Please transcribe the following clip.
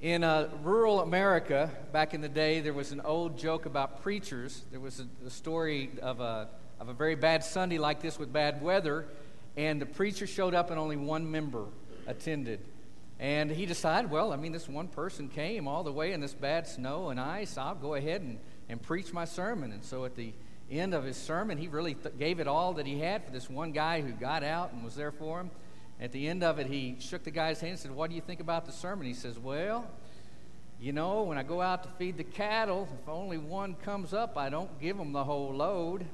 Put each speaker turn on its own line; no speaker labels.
In uh, rural America, back in the day, there was an old joke about preachers. There was a, a story of a, of a very bad Sunday like this with bad weather, and the preacher showed up and only one member attended. And he decided, well, I mean, this one person came all the way in this bad snow and ice. I'll go ahead and, and preach my sermon. And so at the end of his sermon, he really th- gave it all that he had for this one guy who got out and was there for him. At the end of it, he shook the guy's hand and said, What do you think about the sermon? He says, Well, you know, when I go out to feed the cattle, if only one comes up, I don't give them the whole load.